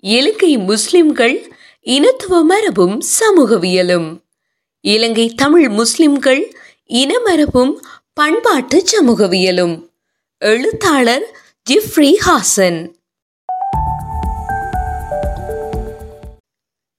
இலங்கை முஸ்லிம்கள் இனத்துவ மரபும் சமூகவியலும். இலங்கை தமிழ் முஸ்லிம்கள் இனமரபும் பண்பாட்டு சமூகவியலும். எழுத்தாளர் ஜிஃப்ரி ஹாசன்.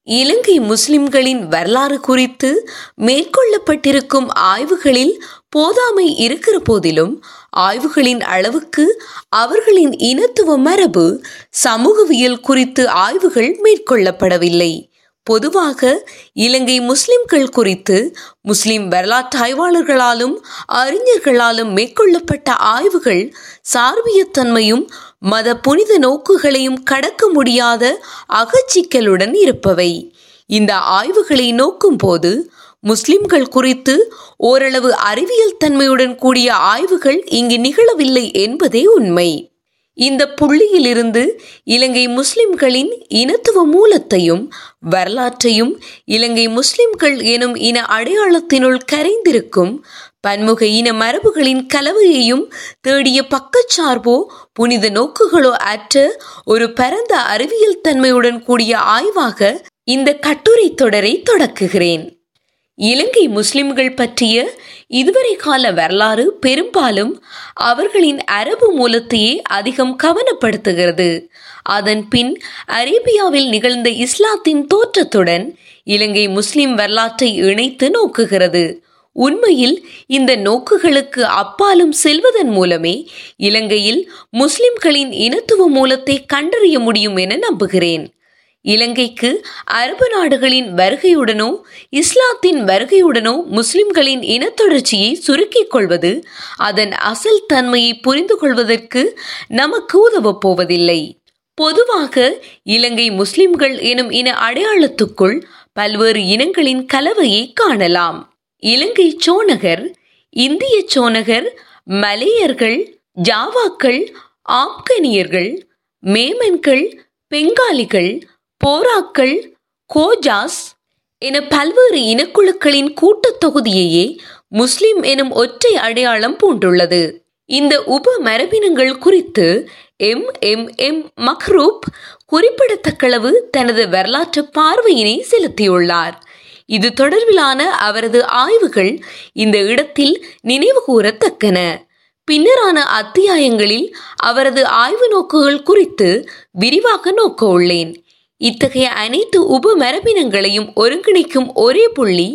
இலங்கை முஸ்லிம்களின் வரலாறு குறித்து மேற்கொள்ளப்பட்டிருக்கும் ஆய்வுகளில் போதாமை இருக்கிற போதிலும் ஆய்வுகளின் அளவுக்கு அவர்களின் இனத்துவ மரபு சமூகவியல் குறித்து ஆய்வுகள் மேற்கொள்ளப்படவில்லை. பொதுவாக இலங்கை முஸ்லிம்கள் குறித்து முஸ்லிம் வரலாற்று ஆய்வாளர்களாலும் அறிஞர்களாலும் மேற்கொள்ளப்பட்ட ஆய்வுகள் சார்பியத்தன்மையும் மத புனித நோக்குகளையும் கடக்க முடியாத அகச்சிக்கலுடன் இருப்பவை. இந்த ஆய்வுகளை நோக்கும் போது முஸ்லிம்கள் குறித்து ஓரளவு அறிவியல் தன்மையுடன் கூடிய ஆய்வுகள் இங்கு நிகழவில்லை என்பதே உண்மை. இந்த புள்ளியிலிருந்து இலங்கை முஸ்லிம்களின் இனத்துவ மூலத்தையும் வரலாற்றையும் இலங்கை முஸ்லிம்கள் எனும் இன அடையாளத்தினுள் கரைந்திருக்கும் பன்முக இன மரபுகளின் கலவையையும் தேடிய பக்கச்சார்போ புனித நோக்குகளோ அற்ற ஒரு பரந்த அறிவியல் தன்மையுடன் கூடிய ஆய்வாக இந்த கட்டுரை தொடரை தொடக்குகிறேன். இலங்கை முஸ்லிம்கள் பற்றிய இதுவரை கால வரலாறு பெரும்பாலும் அவர்களின் அரபு மூலத்தையே அதிகம் கவனப்படுத்துகிறது. அதன் பின் அரேபியாவில் நிகழ்ந்த இஸ்லாத்தின் தோற்றத்துடன் இலங்கை முஸ்லிம் வரலாற்றை இணைத்து நோக்குகிறது. உண்மையில் இந்த நோக்குகளுக்கு அப்பாலும் செல்வதன் மூலமே இலங்கையில் முஸ்லிம்களின் இனத்துவ மூலத்தை கண்டறிய முடியும் என நம்புகிறேன். இலங்கைக்கு அரபு நாடுகளின் வருகையுடனோ இஸ்லாத்தின் வருகையுடனோ முஸ்லிம்களின் இனத்தொடர்ச்சியை சுருக்கிக் கொள்வது அதன் அசல் தன்மையை புரிந்து கொள்வதற்கு நமக்கு உதவப் போவதில்லை பொதுவாக இலங்கை முஸ்லிம்கள் எனும் இன அடையாளத்துக்குள் பல்வேறு இனங்களின் கலவையை காணலாம். இலங்கை சோனகர் இந்திய சோனகர் மலேயர்கள் ஜாவாக்கள் ஆப்கனியர்கள் மேமன்கள் பெங்காலிகள் போராக்கள் கோஜாஸ் என பல்வேறு இனக்குழுக்களின் கூட்டுத் தொகுதியையே முஸ்லிம் எனும் ஒற்றை அடையாளம் பூண்டுள்ளது. இந்த உப மரபினங்கள் குறித்து எம். எம். எம். மக்ரூப் குறிப்பிடத்தக்களவு தனது வரலாற்று பார்வையினை செலுத்தியுள்ளார். இது தொடர்பிலான அவரது ஆய்வுகள் இந்த இடத்தில் நினைவு கூறத்தக்கன பின்னரான அத்தியாயங்களில் அவரது ஆய்வு நோக்குகள் குறித்து விரிவாக நோக்க உள்ளேன். இத்தகைய அனைத்து உப மரபினங்களையும் ஒருங்கிணைக்கும் ஒரே புள்ளி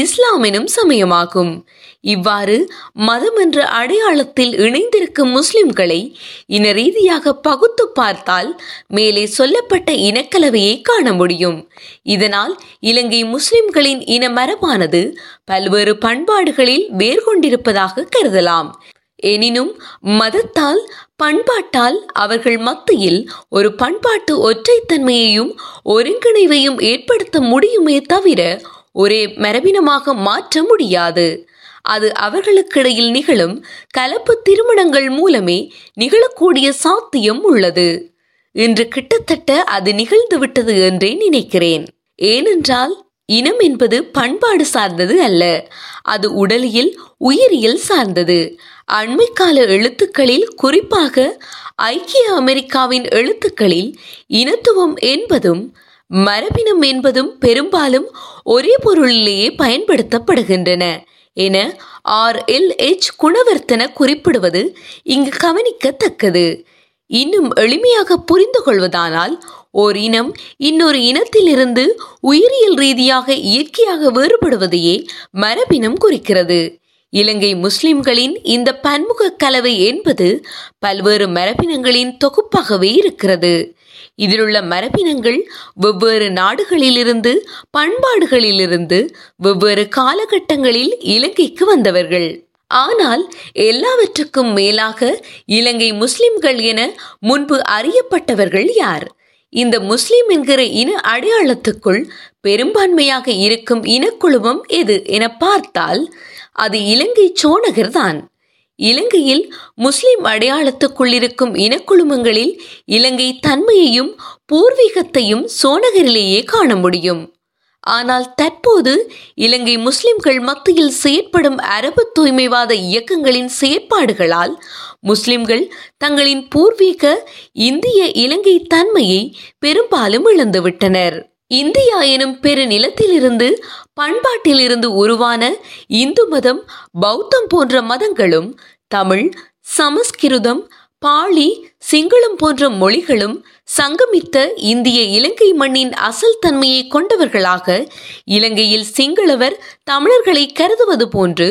இஸ்லாமினும் சமயமாகும். இவ்வாறு மதம் என்ற அடையாளத்தில் இணைந்திருக்கும் முஸ்லிம்களை இன ரீதியாக பகுத்து பார்த்தால் மேலே சொல்லப்பட்ட இனக்கலவையை காண முடியும். இதனால் இலங்கை முஸ்லிம்களின் இன மரபானது பல்வேறு பண்பாடுகளில் வேர்கொண்டிருப்பதாக கருதலாம். எனினும் மதத்தால் பண்பாட்டால் அவர்கள் மத்தியில் ஒரு பண்பாட்டு ஒற்றைத்தன்மையையும் ஒருங்கிணைவையும் ஏற்படுத்த முடியுமே தவிர ஒரே மரபினமாக மாற்ற முடியாது. அது அவர்களுக்கிடையில் நிகழும் கலப்பு திருமணங்கள் மூலமே நிகழக்கூடிய சாத்தியம் உள்ளது. இன்று கிட்டத்தட்ட அது நிகழ்ந்துவிட்டது என்றே நினைக்கிறேன். ஏனென்றால் இனம் என்பது பண்பாடு சார்ந்தது அல்ல. அது உடலியல் உயிரியல் சார்ந்தது. அண்மைக்கால எழுத்துக்களில் குறிப்பாக ஐக்கிய அமெரிக்காவின் எழுத்துக்களில் இனத்துவம் என்பதும் மரபினம் என்பதும் பெரும்பாலும் ஒரே பொருளிலேயே பயன்படுத்தப்படுகின்றன. என ஆர் எல் எச் குணவர்த்தன குறிப்பிடுவது இங்கு கவனிக்கத்தக்கது. இன்னும் எளிமையாக புரிந்து கொள்வதானால் ஓர் இனம் இன்னொரு இனத்திலிருந்து உயிரியல் ரீதியாக இயற்கையாக வேறுபடுவதையே மரபினம் குறிக்கிறது. இலங்கை முஸ்லிம்களின் இந்த பன்முக கலவை என்பது பல்வேறு மரபினங்களின் தொகுப்பாகவே இருக்கிறது. இதிலுள்ள மரபினங்கள் வெவ்வேறு நாடுகளிலிருந்து பண்பாடுகளிலிருந்து வெவ்வேறு காலகட்டங்களில் இலங்கைக்கு வந்தவர்கள். ஆனால் எல்லாவற்றுக்கும் மேலாக இலங்கை முஸ்லிம்கள் என முன்பு அறியப்பட்டவர்கள் யார்? இந்த முஸ்லிம் என்கிற இன அடையாளத்துக்குள் பெரும்பான்மையாக இருக்கும் இனக்குழுமம் எது என பார்த்தால் அது இலங்கை சோனகர் தான் இலங்கையில் முஸ்லிம் அடையாளத்துக்குள் இருக்கும் இனக்குழுமங்களில் இலங்கை தன்மையையும் பூர்வீகத்தையும் சோனகரிலேயே காண முடியும். ஆனால் தற்போது இலங்கை முஸ்லிம்கள் மத்தியில் செயற்படும் அரபு தூய்மைவாத இயக்கங்களின் செயற்பாடுகளால் முஸ்லிம்கள் தங்களின் பூர்வீக இந்திய இலங்கை தன்மையை பெரும்பாலும் இழந்துவிட்டனர். இந்தியா எனும் பெரு நிலத்திலிருந்து பண்பாட்டிலிருந்து உருவான இந்து மதம் பௌத்தம் போன்ற மதங்களும் தமிழ் சமஸ்கிருதம் பாலி சிங்களம் போன்ற மொழிகளும் சங்கமித்த இந்திய இலங்கை மண்ணின் அசல் தன்மையை கொண்டவர்களாக இலங்கையில் சிங்களவர் தமிழர்களை கருதுவது போன்று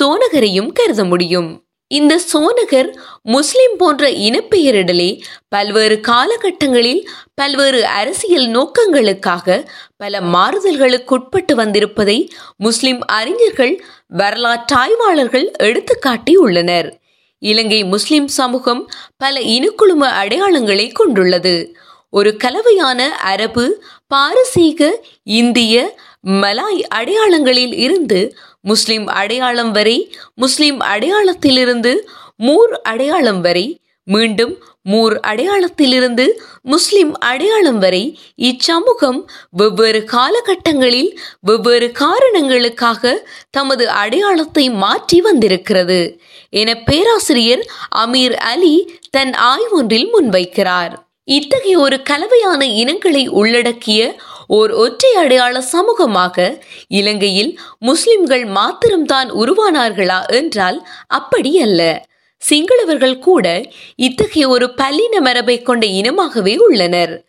சோனகரையும் கருத முடியும். இந்த சோனகர் முஸ்லிம் போன்ற இனப்பெயரிடலே பல்வேறு காலகட்டங்களில் பல்வேறு அரசியல் நோக்கங்களுக்காக பல மாறுதல்களுக்குட்பட்டு வந்திருப்பதை முஸ்லிம் அறிஞர்கள் வரலாற்றாய்வாளர்கள் எடுத்துக்காட்டி உள்ளனர். இலங்கை முஸ்லிம் சமூகம் பல இனக்குழும அடையாளங்களை கொண்டுள்ளது. ஒரு கலவையான அரபு பாரசீக இந்திய மலாய் அடையாளங்களில் இருந்து முஸ்லிம் அடையாளம் வரை முஸ்லிம் அடையாளத்திலிருந்து மூர் அடையாளம் வரை மீண்டும் மூர் அடையாளத்திலிருந்து முஸ்லிம் அடையாளம் வரை இச்சமூகம் வெவ்வேறு காலகட்டங்களில் வெவ்வேறு காரணங்களுக்காக தமது அடையாளத்தை மாற்றி வந்திருக்கிறது என பேராசிரியர் அமீர் அலி தன் ஆய்வொன்றில் முன்வைக்கிறார். இத்தகைய ஒரு கலவையான இனங்களை உள்ளடக்கிய ஓர் ஒற்றை அடையாள சமூகமாக இலங்கையில் முஸ்லிம்கள் மாத்திரம்தான் உருவானார்களா என்றால் அப்படி அல்ல. சிங்களவர்கள் கூட இத்தகைய ஒரு பல்லின மரபை கொண்ட இனமாகவே உள்ளனர்.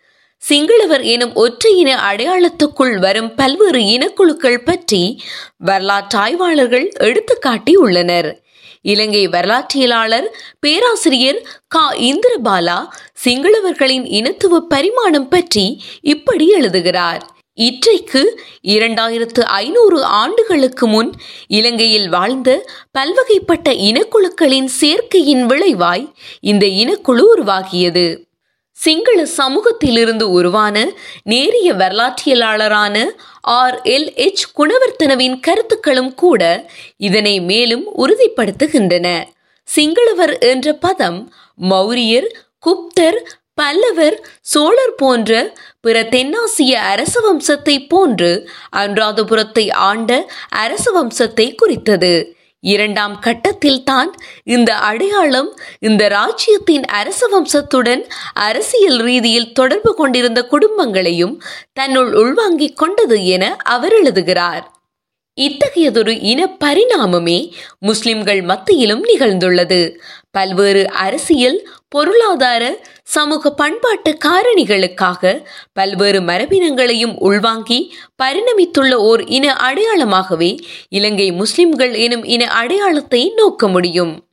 சிங்களவர் எனும் ஒற்றை இன அடையாளத்துக்குள் வரும் பல்வேறு இனக்குழுக்கள் பற்றி வரலாற்றாய்வாளர்கள் எடுத்துக்காட்டி உள்ளனர். இலங்கை வரலாற்றியலாளர் பேராசிரியர் கா. இந்திரபாலா சிங்களவர்களின் இனத்துவ பரிமாணம் பற்றி இப்படி எழுதுகிறார். இற்றைக்கு இரண்டாயிரத்து ஐநூறு ஆண்டுகளுக்கு முன் இலங்கையில் வாழ்ந்த பல்வகைப்பட்ட இனக்குழுக்களின் சேர்க்கையின் விளைவாய் இந்த இனக்குழு உருவாகியது. சிங்கள சமூகத்திலிருந்து உருவான நேரிய வரலாற்றியலாளரான ஆர். எல். எச். குணவர்த்தனவின் கருத்துக்களும் கூட இதனை மேலும் உறுதிப்படுத்துகின்றன. சிங்களவர் என்ற பதம் மௌரியர் குப்தர் பல்லவர் சோழர் போன்ற பிற தென்னாசிய அரச வம்சத்தை போன்று அனுராதபுரத்தை ஆண்ட அரச வம்சத்தை குறித்தது. இரண்டாம் கட்டத்தில் தான் இந்த அடையாளம் இந்த ராஜ்யத்தின் அரச வம்சத்துடன் அரசியல் ரீதியில் தொடர்பு கொண்டிருந்த குடும்பங்களையும் தன்னுள் உள்வாங்கிக் கொண்டது என அவர் எழுதுகிறார். இத்தகையதொரு இன பரிணாமமே முஸ்லிம்கள் மத்தியிலும் நிகழ்ந்துள்ளது. பல்வேறு அரசியல் பொருளாதார சமூக பண்பாட்டு காரணிகளுக்காக பல்வேறு மரபினங்களையும் உள்வாங்கி பரிணமித்துள்ள ஓர் இன அடையாளமாகவே இலங்கை முஸ்லிம்கள் எனும் இன அடையாளத்தை நோக்க முடியும்.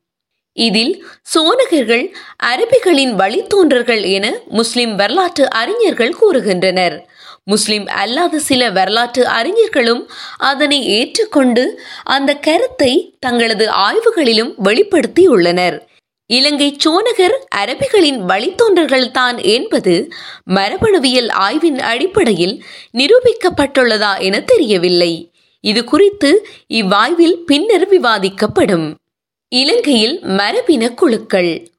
இதில் சோனகர்கள் அரபிகளின் வழித்தோன்றர்கள் என முஸ்லிம் வரலாற்று அறிஞர்கள் கூறுகின்றனர். முஸ்லிம் அல்லாத சில வரலாற்று அறிஞர்களும் அதனை ஏற்றுக்கொண்டு அந்த கருத்தை தங்களது ஆய்வுகளிலும் வெளிப்படுத்தியுள்ளனர். இலங்கை சோனகர் அரபிகளின் வழித்தோன்றர்கள் தான் என்பது மரபணுவியல் ஆய்வின் அடிப்படையில் நிரூபிக்கப்பட்டுள்ளதா என தெரியவில்லை. இது குறித்து இவ்வாய்வில் பின்னர் விவாதிக்கப்படும். இலங்கையில் மரபின குழுக்கள்.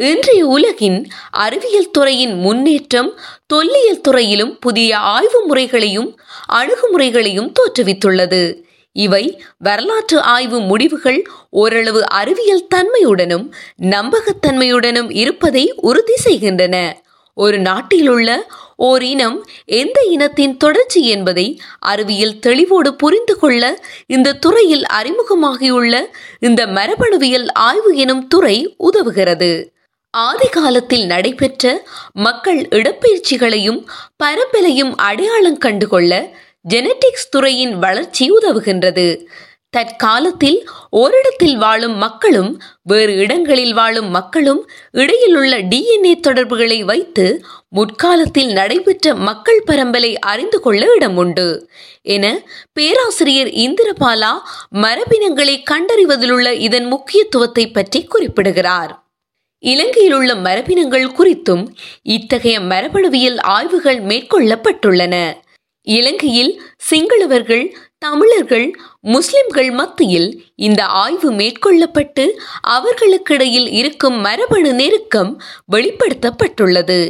இன்றைய உலகின் அறிவியல் துறையின் முன்னேற்றம் தொல்லியல் துறையிலும் புதிய ஆய்வு முறைகளையும் அணுகுமுறைகளையும் தோற்றுவித்துள்ளது. இவை வரலாற்று ஆய்வு முடிவுகள் ஓரளவு அறிவியல் தன்மையுடனும் நம்பகத்தன்மையுடனும் இருப்பதை உறுதி செய்கின்றன. ஒரு நாட்டிலுள்ள ஓர் இனம் எந்த இனத்தின் தொடர்ச்சி என்பதை அறிவியல் தெளிவோடு புரிந்து கொள்ள இந்த துறையில் அறிமுகமாகியுள்ள இந்த மரபணுவியல் ஆய்வு எனும் துறை உதவுகிறது. ஆதி காலத்தில் நடைபெற்ற மக்கள் இடப்பெயர்ச்சிகளையும் பரப்பலையும் அடையாளம் கண்டுகொள்ள ஜெனட்டிக்ஸ் துறையின் வளர்ச்சி உதவுகின்றது. தற்காலத்தில் ஓரிடத்தில் வாழும் மக்களும் வேறு இடங்களில் வாழும் மக்களும் இடையிலுள்ள டிஎன்ஏ தொடர்புகளை வைத்து முற்காலத்தில் நடைபெற்ற மக்கள் பரம்பலை அறிந்து கொள்ள இடம் உண்டு. என பேராசிரியர் இந்திரபாலா மரபினங்களை கண்டறிவதிலுள்ள இதன் முக்கியத்துவத்தை பற்றி குறிப்பிடுகிறார். இலங்கையில் உள்ள மரபினங்கள் குறித்தும் இத்தகைய மரபணுவியல் ஆய்வுகள் மேற்கொள்ளப்பட்டுள்ளன. இலங்கையில் சிங்களவர்கள் தமிழர்கள் முஸ்லிம்கள் மத்தியில் இந்த ஆய்வு மேற்கொள்ளப்பட்டு அவர்களுக்கிடையில் இருக்கும் மரபணு நெருக்கம் வெளிப்படுத்தப்பட்டுள்ளது.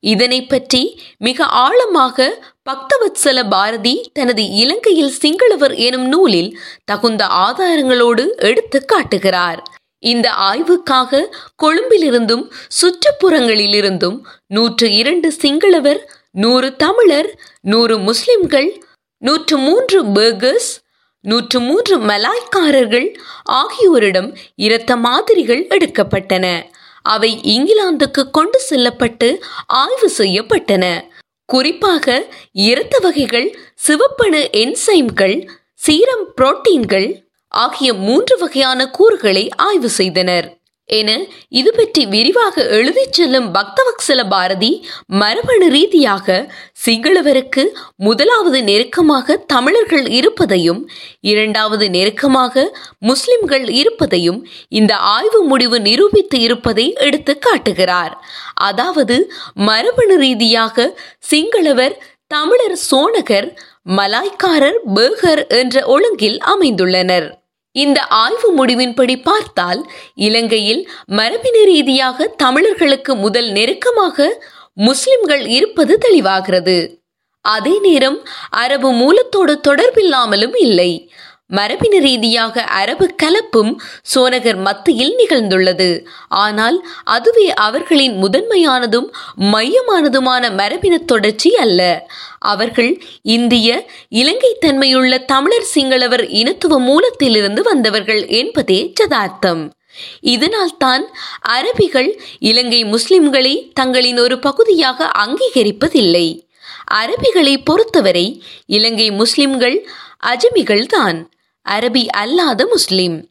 இதனை பற்றி மிக ஆழமாக பக்தவத்சல பாரதி தனது இலங்கையில் சிங்களவர் எனும் நூலில் தகுந்த ஆதாரங்களோடு எடுத்து காட்டுகிறார். இந்த ஆய்வுக்காக கொழும்பிலிருந்தும் சுற்றுப்புறங்களிலிருந்தும் நூற்று இரண்டு சிங்களவர் நூறு தமிழர் நூறு முஸ்லிம்கள் நூற்று மூன்று பேர்கர்ஸ் நூற்று மூன்று மலாய்க்காரர்கள் ஆகியோரிடம் இரத்த மாதிரிகள் எடுக்கப்பட்டன. அவை இங்கிலாந்துக்கு கொண்டு செல்லப்பட்டு ஆய்வு செய்யப்பட்டன. குறிப்பாக இரத்த வகைகள் சிவப்பணு என்சைம்கள் சீரம் புரோட்டீன்கள் ஆகிய மூன்று வகையான கூறுகளை ஆய்வு செய்தனர். என இது பற்றி விரிவாக எழுதிச் செல்லும் பக்தவக்சல பாரதி மரபணு ரீதியாக சிங்களவருக்கு முதலாவது நெருக்கமாக தமிழர்கள் இருப்பதையும் இரண்டாவது நெருக்கமாக முஸ்லிம்கள் இருப்பதையும் இந்த ஆய்வு முடிவு நிரூபித்து இருப்பதை எடுத்து காட்டுகிறார். அதாவது மரபணு ரீதியாக சிங்களவர் தமிழர் சோனகர் மலாய்க்காரர் பேகர் என்ற ஒழுங்கில் அமைந்துள்ளனர். இந்த ஆய்வு முடிவின்படி பார்த்தால் இலங்கையில் மரபின ரீதியாக தமிழர்களுக்கு முதல் நெருக்கமாக முஸ்லிம்கள் இருப்பது தெளிவாகிறது. அதே நேரம் அரபு மூலத்தோடு தொடர்பில்லாமலும் இல்லை. மரபின ரீதியாக அரபு கலப்பும் சோனகர் மத்தியில் நிகழ்ந்துள்ளது. ஆனால் அதுவே அவர்களின் முதன்மையானதும் மையமானதுமான மரபின தொடர்ச்சி அல்ல. அவர்கள் இந்திய இலங்கை தன்மையுள்ள தமிழர் சிங்களவர் இனத்துவ மூலத்திலிருந்து வந்தவர்கள் என்பதே ஜதார்த்தம் இதனால்தான் அரபிகள் இலங்கை முஸ்லிம்களை தங்களின் ஒரு பகுதியாக அங்கீகரிப்பதில்லை. அரபிகளை பொறுத்தவரை இலங்கை முஸ்லிம்கள் அஜமிகள் தான் அரபி அல்லாத முஸ்லிம்.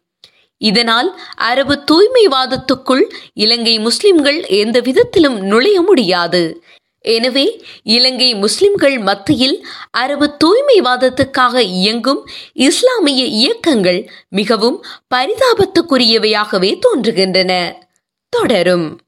இதனால் அரபு தூய்மைவாதத்துக்குள் இலங்கை முஸ்லிம்கள் எந்த விதத்திலும் நுழைய முடியாது. எனவே இலங்கை முஸ்லிம்கள் மத்தியில் அரபு தூய்மைவாதத்துக்காக இயங்கும் இஸ்லாமிய இயக்கங்கள் மிகவும் பரிதாபத்துக்குரியவையாகவே தோன்றுகின்றன. தொடரும்.